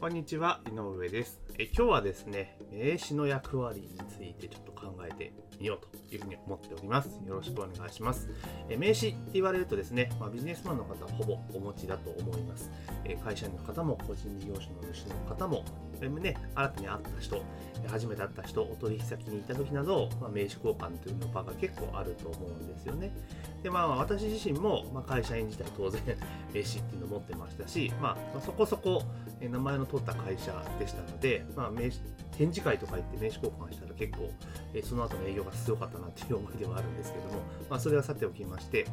こんにちは、井上ですえ。今日はですね、名詞の役割についてちょっと考えてみようというふうに思っております。よろしくお願いします。え名詞って言われるとですね、まあ、ビジネスマンの方はほぼお持ちだと思います。え会社員の方も個人事業主の主の方も、ね、新たに会った人、初めて会った人、お取引先にいた時など、まあ、名刺交換というの場が結構あると思うんですよね。で、まあ、私自身も、まあ、会社員自体当然名刺っていうのを持ってましたし、まあ、そこそこ名前の取った会社でしたので、まあ、名刺展示会とか行って名刺交換したら結構、えその後の営業が強かったなっていう思いではあるんですけども、まあ、それはさておきまして、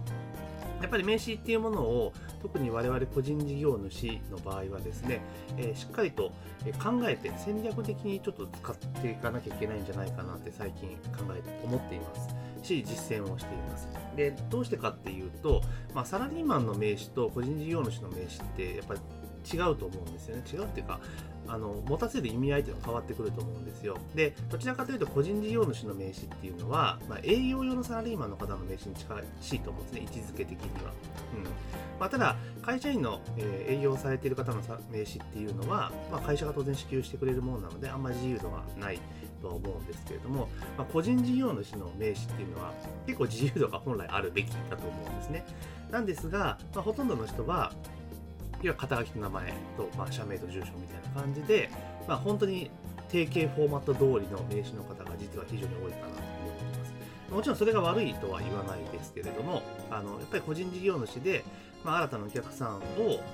やっぱり名刺っていうものを特に我々個人事業主の場合はですね、えー、しっかりと考えて戦略的にちょっと使っていかなきゃいけないんじゃないかなって最近考えて思っています。し実践をしています。でどうしてかっていうと、まあ、サラリーマンの名刺と個人事業主の名刺ってやっぱり違うと思うんですよね。違うっていうかあの持たせる意味合いというのが変わってくると思うんですよ。でどちらかというと個人事業主の名刺っていうのは、まあ、営業用のサラリーマンの方の名刺に近しいと思うんですね。位置づけ的には、うん。まあ、ただ会社員の、え、営業されている方の名刺っていうのは、まあ、会社が当然支給してくれるものなのであんまり自由度がないとは思うんですけれども、まあ、個人事業主の名刺っていうのは結構自由度が本来あるべきだと思うんですね。なんですが、まあ、ほとんどの人は要は肩書きと名前と、まあ、社名と住所みたいな感じで、まあ、本当に定型フォーマット通りの名刺の方が実は非常に多いかなと思います。もちろんそれが悪いとは言わないですけれども、あのやっぱり個人事業主で、まあ、新たなお客さんを、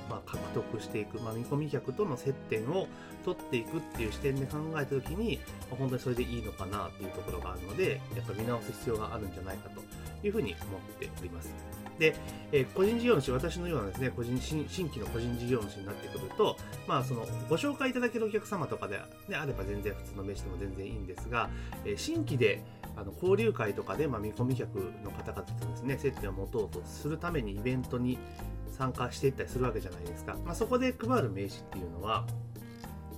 まあ、獲得していく、まあ、見込み客との接点を取っていくっていう視点で考えたときに、まあ、本当にそれでいいのかなっていうところがあるので、やっぱ見直す必要があるんじゃないかというふうに思っております。で、え、個人事業主、私のようなですね、個人新規の個人事業主になってくると、まあ、その、ご紹介いただけるお客様とかで、ね、あれば全然普通の名刺でも全然いいんですが、え、新規で、あの交流会とかで、まあ、見込み客の方々とですね、接点を持とうとするためにイベントに参加していったりするわけじゃないですか。まあ、そこで配る名刺っていうのは、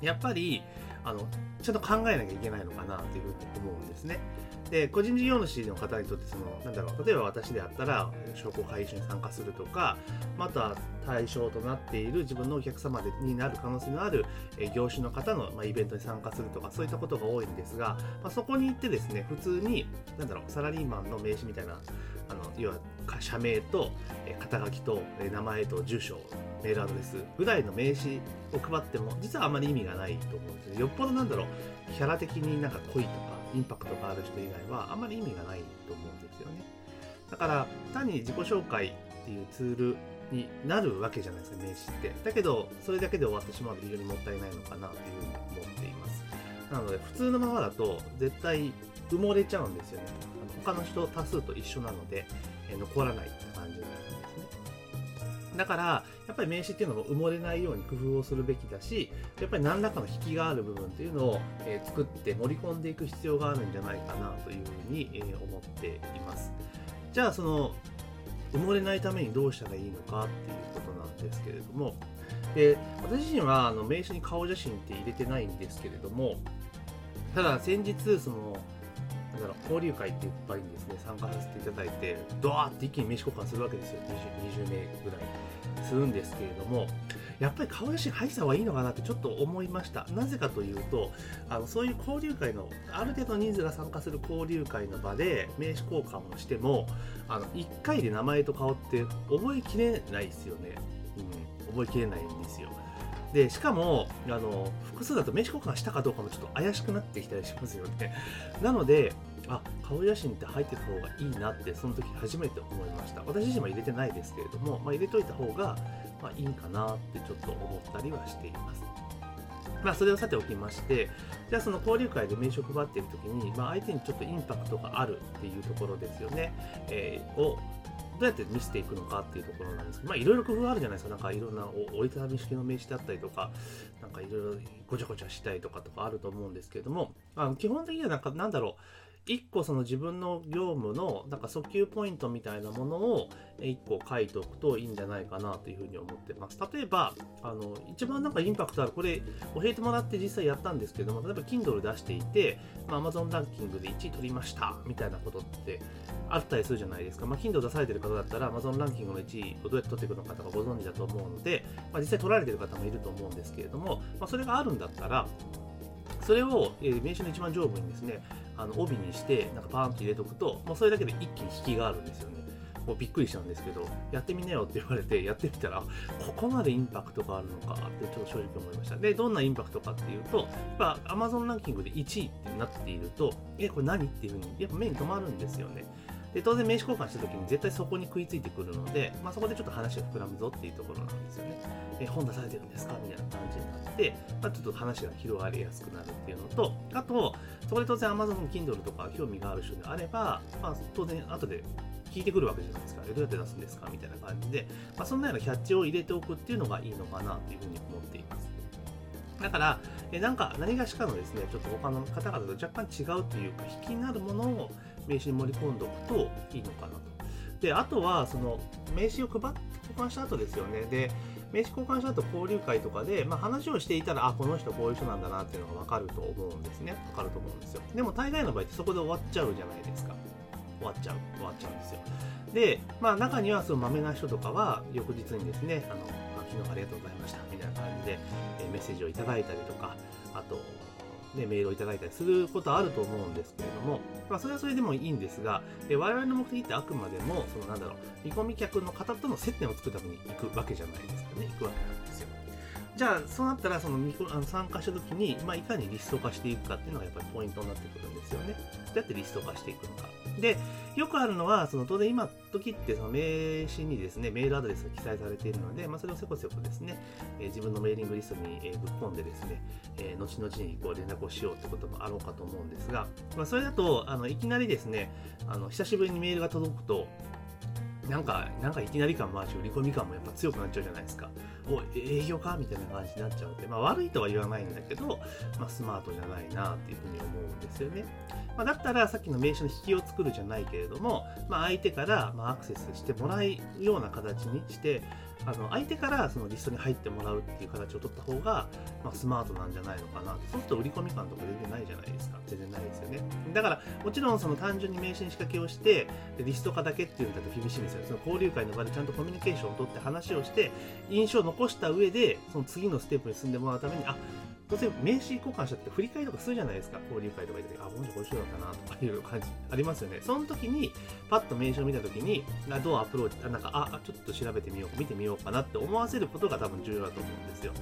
やっぱり、あの、ちゃんと考えなきゃいけないのかなというふうに思うんですね。で個人事業主の方にとってそのなんだろう例えば私であったら商工会議所に参加するとかまた対象となっている自分のお客様でになる可能性のある業種の方の、まあ、イベントに参加するとかそういったことが多いんですが、まあ、そこに行ってですね普通になんだろうサラリーマンの名刺みたいなあの要は社名と肩書きと名前と住所メールアドレスぐらいの名刺を配っても実はあまり意味がないと思うんですよよっぽどなんだろうキャラ的になんか濃いとかインパクトがある人以外はあんまり意味がないと思うんですよね。だから単に自己紹介っていうツールになるわけじゃないですか、名刺って。だけど、それだけで終わってしまうと非常にもったいないのかなというふうに思っています。なので、普通のままだと絶対埋もれちゃうんですよね。他の人多数と一緒なので、え残らないって感じになるだから、やっぱり名刺っていうのも埋もれないように工夫をするべきだし、やっぱり何らかの引きがある部分っていうのを、えー、作って盛り込んでいく必要があるんじゃないかなというふうに、えー、思っています。じゃあ、その、埋もれないためにどうしたらいいのかっていうことなんですけれども、で私自身はあの名刺に顔写真って入れてないんですけれども、ただ先日、その、だろう交流会っていっぱいにですね参加させていただいてドワーって一気に名刺交換するわけですよ。20, 20名ぐらいするんですけれどもやっぱり顔写真入った方がいいのかなってちょっと思いました。なぜかというとあのそういう交流会のある程度人数が参加する交流会の場で名刺交換をしてもあの1回で名前と顔って覚えきれないですよね、うん、覚えきれないんですよ。でしかもあの複数だと名刺交換したかどうかもちょっと怪しくなってきたりしますよね。なのであ顔写真って入ってた方がいいなってその時初めて思いました。私自身は入れてないですけれども、まあ、入れといた方が、まあ、いいかなってちょっと思ったりはしています。まあ、それをさておきまして、じゃあその交流会で名刺を配っているときに、まあ、相手にちょっとインパクトがあるっていうところですよね、えー、をどうやって見せていくのかっていうところなんですけど、まあいろいろ工夫あるじゃないですか。なんかいろんな折りたたみ式の名刺だったりとか、なんかいろいろごちゃごちゃしたりとかとかあると思うんですけれども、あの基本的にはなんかなんだろう、1個その自分の業務のなんか訴求ポイントみたいなものを1個書いておくといいんじゃないかなというふうに思ってます。例えば、あの一番なんかインパクトある、これ教えてもらって実際やったんですけども、例えば Kindle 出していて、まあ、Amazon ランキングで1位取りましたみたいなことってあったりするじゃないですか。まあ、Kindle 出されてる方だったら Amazon ランキングの1位をどうやって取っていくのかとかご存知だと思うので、まあ、実際取られてる方もいると思うんですけれども、まあ、それがあるんだったら、それを、えー、名刺の一番上部にですね、あの帯にして、なんかパーンと入れとくと、もうそれだけで一気に引きがあるんですよね。もうびっくりしたんですけど、やってみなよって言われて、やってみたら、ここまでインパクトがあるのかってちょっと正直思いました。で、どんなインパクトかっていうと、やっぱ Amazon ランキングで1位ってなっていると、え、これ何っていうふうに、やっぱ目に留まるんですよね。で当然名刺交換した時に絶対そこに食いついてくるので、まあ、そこでちょっと話が膨らむぞっていうところなんですよね。え本出されてるんですかみたいな感じになって、まあ、ちょっと話が広がりやすくなるっていうのと、あと、そこで当然 Amazon Kindle とか興味がある人であれば、まあ、当然後で聞いてくるわけじゃないですか。どうやって出すんですかみたいな感じで、まあ、そんなようなキャッチを入れておくっていうのがいいのかなっていうふうに思っています。だから、えなんか何がしかのですね、ちょっと他の方々と若干違うというか、引きになるものを名刺に盛り込んでおくといいのかなと。で、あとは、その、名刺を配って交換した後ですよね。で、名刺交換した後交流会とかで、まあ、話をしていたら、あ、この人こういう人なんだなっていうのが分かると思うんですね。分かると思うんですよ。でも大概の場合ってそこで終わっちゃうじゃないですか。終わっちゃう。終わっちゃうんですよ。で、まあ中にはその豆な人とかは、翌日にですね、あの、昨日ありがとうございました、みたいな感じで、メッセージをいただいたりとか、あと、ね、メールをいただいたりすることあると思うんですけれども、まあ、それはそれでもいいんですが、え我々の目的ってあくまでも、そのなんだろう、見込み客の方との接点を作るために行くわけじゃないですかね、行くわけなんですよ。じゃあ、そうなったら、そのあの参加した時に、まあ、いかにリスト化していくかっていうのがやっぱりポイントになってくるんですよね。どうやってリスト化していくのか。で、よくあるのは、その当然今時ってその名刺にですね、メールアドレスが記載されているので、まあ、それをせこせこですね、えー、自分のメーリングリストに、えー、ぶっ込んでですね、えー、後々にこう連絡をしようってこともあろうかと思うんですが、まあ、それだと、あのいきなりですね、あの久しぶりにメールが届くと、なんか、なんかいきなり感もあるし、売り込み感もやっぱ強くなっちゃうじゃないですか。お、営業かみたいな感じになっちゃうので、まあ悪いとは言わないんだけど、まあスマートじゃないなっていうふうに思うんですよね。まあ、だったらさっきの名刺の引きを作るじゃないけれども、まあ相手からまアクセスしてもらうような形にして、あの相手からそのリストに入ってもらうっていう形を取った方が、まあ、スマートなんじゃないのかな。そうすると売り込み感とか全然ないじゃないですか。全然ないですよね。だからもちろんその単純に名刺に仕掛けをしてリスト化だけっていうのだと厳しいんですよ。その交流会の場でちゃんとコミュニケーションを取って話をして印象を残した上でその次のステップに進んでもらうためにあ当然名刺交換したって振り返りとかするじゃないですか。交流会とか行ってあこの人こういう人だったなとかいう感じありますよね。その時にパッと名刺を見た時にどうアプローチなんかあちょっと調べてみよう見てみようかなって思わせることが多分重要だと思うんですよ。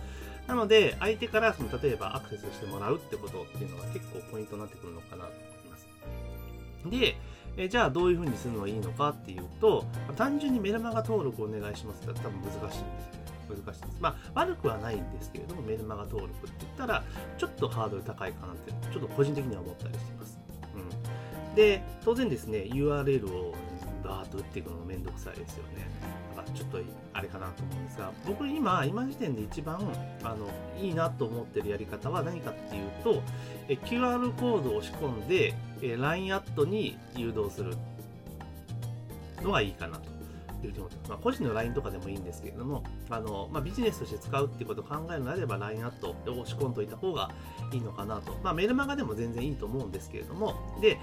なので相手からその例えばアクセスしてもらうってことっていうのが結構ポイントになってくるのかなと思います。でえじゃあどういう風にするのがいいのかっていうと単純にメルマガ登録をお願いしますって多分難しいんですよ。難しいです。まあ、悪くはないんですけれども、メルマガ登録って言ったら、ちょっとハードル高いかなって、ちょっと個人的には思ったりしてます。うん。で、当然ですね、URL をバーッと打っていくのもめんどくさいですよね。だからちょっとあれかなと思うんですが、僕今、今時点で一番、あの、いいなと思ってるやり方は何かっていうと、え QR コードを押し込んで、え LINE アットに誘導するのがいいかなと。いうとまあ、個人の LINE とかでもいいんですけれども、あのまあ、ビジネスとして使うっていうことを考えるのであれば LINE アットで押し込んどいた方がいいのかなと。まあ、メルマガでも全然いいと思うんですけれども、で、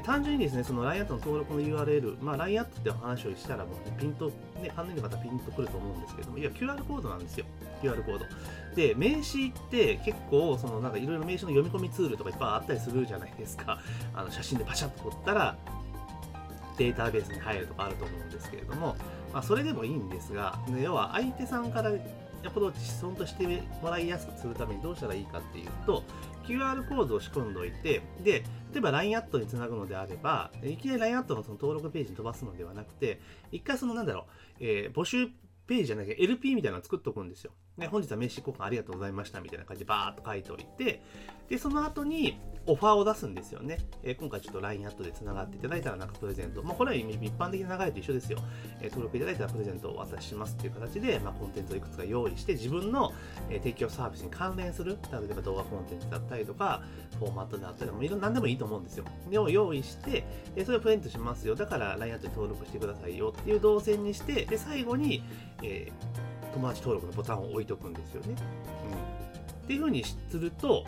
単純にですね、その LINE アットの登録の URL、まあ、LINE アットって話をしたらもう、ね、ピンと、ね、関連の方ピンとくると思うんですけども、いや、QR コードなんですよ。QR コード。で、名刺って結構、そのなんかいろいろ名刺の読み込みツールとかいっぱいあったりするじゃないですか。あの写真でパシャッと撮ったら、データベースに入るとかあると思うんですけれども、まあ、それでもいいんですが、要は相手さんからアプローチしそうとしてもらいやすくするためにどうしたらいいかっていうと、QR コードを仕込んでおいて、で、例えば LINE アットにつなぐのであれば、いきなり LINE アットのその登録ページに飛ばすのではなくて、一回そのなんだろう、えー、募集ページじゃなきゃ LP みたいなのを作っておくんですよ。ね、本日は名刺交換ありがとうございましたみたいな感じでバーっと書いておいて、で、その後にオファーを出すんですよね。えー、今回ちょっと LINE アットで繋がっていただいたらなんかプレゼント。まあ、これは一般的な流れと一緒ですよ。えー、登録いただいたらプレゼントをお渡ししますっていう形で、まあ、コンテンツをいくつか用意して、自分の、えー、提供サービスに関連する、例えば動画コンテンツだったりとか、フォーマットであったりも、いろんな何でもいいと思うんですよ。でを用意して、でそれをプレゼントしますよ。だから LINE アットに登録してくださいよっていう動線にして、で、最後に、えー友達登録のボタンを置いとくんですよね。うん、っていう風にすると、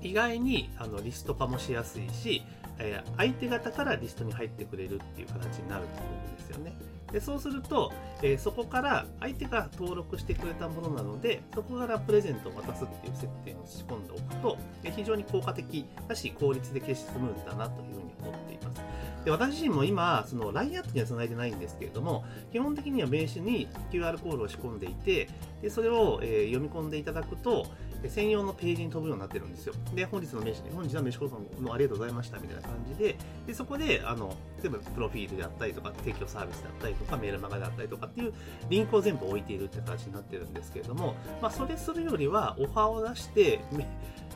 意外にあのリスト化もしやすいし、えー、相手方からリストに入ってくれるっていう形になると思うんですよね。でそうすると、えー、そこから相手が登録してくれたものなので、そこからプレゼントを渡すっていう設定を仕込んでおくと、えー、非常に効果的だし、効率的でスムーズだなというふうに思っています。で私自身も今、その LINE アットには繋いでないんですけれども、基本的には名刺に QR コードを仕込んでいて、でそれを、え、読み込んでいただくと、専用のページに飛ぶようになってるんですよ。で、本日の名刺、本日は名刺交換のありがとうございましたみたいな感じで、でそこで、あの、全部プロフィールであったりとか、提供サービスであったりとか、メールマガであったりとかっていうリンクを全部置いているって形になってるんですけれども、まあ、それするよりは、オファーを出して、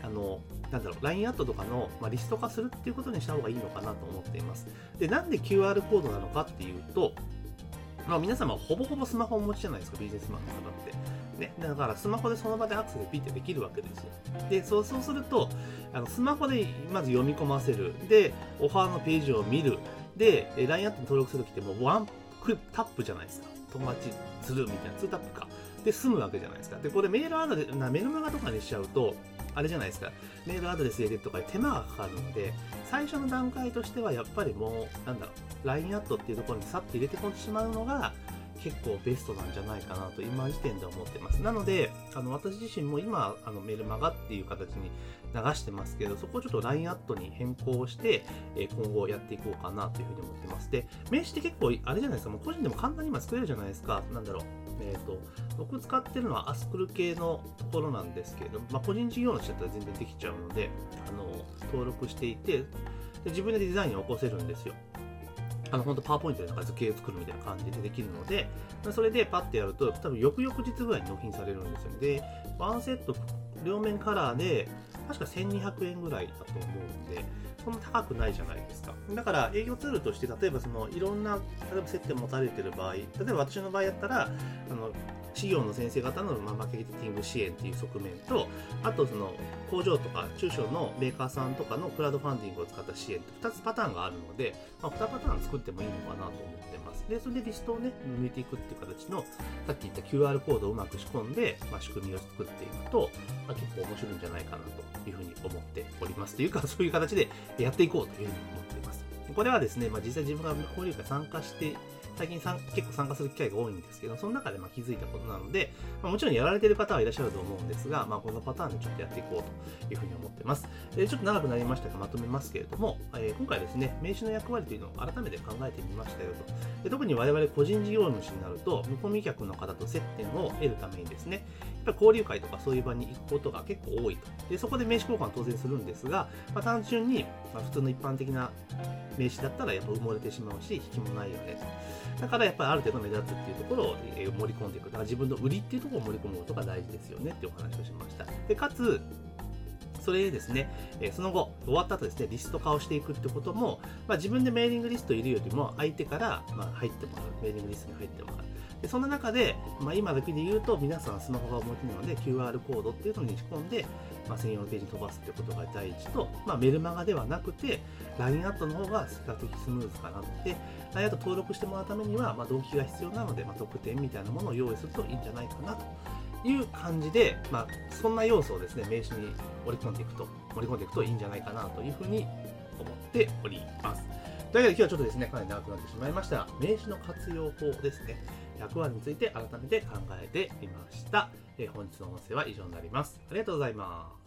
あの、なんだろう、LINE アットとかの、まあ、リスト化するっていうことにした方がいいのかなと思っています。で、なんで QR コードなのかっていうと、まあ、皆様ほぼほぼスマホをお持ちじゃないですか、ビジネスマンの方って。ね、だからスマホでその場でアクセスピッてできるわけですよ。で、そうそうすると、あのスマホでまず読み込ませる。で、オファーのページを見る。で、LINE アットに登録するときってもうワンクタップじゃないですか。友達するみたいな、2タップか。で、済むわけじゃないですか。で、これメールアドレス、メルマガとかにしちゃうと、あれじゃないですか。メールアドレス入れるとか手間がかかるので、最初の段階としてはやっぱりもう、なんだろう、LINE アットっていうところにさっと入れてこんでしまうのが、結構ベストなんじゃないかなと今時点で思ってます。なので、あの私自身も今、あのメルマガっていう形に流してますけど、そこをちょっと LINE アットに変更して、え今後やっていこうかなというふうに思ってます。で、名刺って結構、あれじゃないですか、もう個人でも簡単に今作れるじゃないですか。なんだろう。えっ、ー、と、僕使ってるのはアスクル系のところなんですけれども、まあ、個人事業主だったら全然できちゃうので、あの、登録していて、で自分でデザインを起こせるんですよ。あの、本当パワーポイントでなんか図形作るみたいな感じでできるので、それでパッてやると、多分翌々日ぐらいに納品されるんですよね。で、ワンセット、両面カラーで、確か1200円ぐらいだと思うんで、そんな高くないじゃないですか。だから営業ツールとして、例えばそのいろんな、例えば接点持たれてる場合、例えば私の場合やったら、あの、事業の先生方のマーケティング支援っていう側面と、あとその工場とか中小のメーカーさんとかのクラウドファンディングを使った支援と2つパターンがあるので、まあ、2パターン作ってもいいのかなと思ってます。で、それでリストをね、抜いていくっていう形の、さっき言った QR コードをうまく仕込んで、まあ、仕組みを作っていくと、まあ、結構面白いんじゃないかなというふうに思っております。というか、そういう形でやっていこうというふうに思っています。これはですね、まあ、実際自分が交流会参加して最近さん結構参加する機会が多いんですけど、その中でま気づいたことなので、まあ、もちろんやられてる方はいらっしゃると思うんですが、まあ、このパターンでちょっとやっていこうというふうに思ってます。えちょっと長くなりましたがまとめますけれども、えー、今回ですね、名刺の役割というのを改めて考えてみましたよと。で特に我々個人事業主になると、見込み客の方と接点を得るためにですね、ぱり交流会とかそういう場に行くことが結構多いと。でそこで名刺交換は当然するんですが、まあ、単純に、まあ、普通の一般的な名刺だったらやっぱ埋もれてしまうし、引きもないよねと。だからやっぱりある程度目立つっていうところを盛り込んでいく。だから自分の売りっていうところを盛り込むことが大事ですよねってお話をしました。で、かつ、それでですね、えその後、終わった後ですね、リスト化をしていくってことも、まあ、自分でメーリングリストいるよりも、相手から、ま入ってもらう、メーリングリストに入ってもらう。でそんな中で、まあ、今だけで言うと皆さんスマホがお持ちなので QR コードっていうのに仕込んで、まあ、専用のページに飛ばすってことが第一と、まあ、メルマガではなくて LINE アットの方が比較的スムーズかなって LINE アット登録してもらうためには、まあ、動機が必要なので、まあ、特典みたいなものを用意するといいんじゃないかなという感じで、まあ、そんな要素をですね名刺に盛り込んでいくと盛り込んでいくといいんじゃないかなというふうに思っております。というわけで今日はちょっとですね、かなり長くなってしまいました。名刺の活用法ですね。役割について改めて考えてみました。えー、本日の音声は以上になります。ありがとうございます。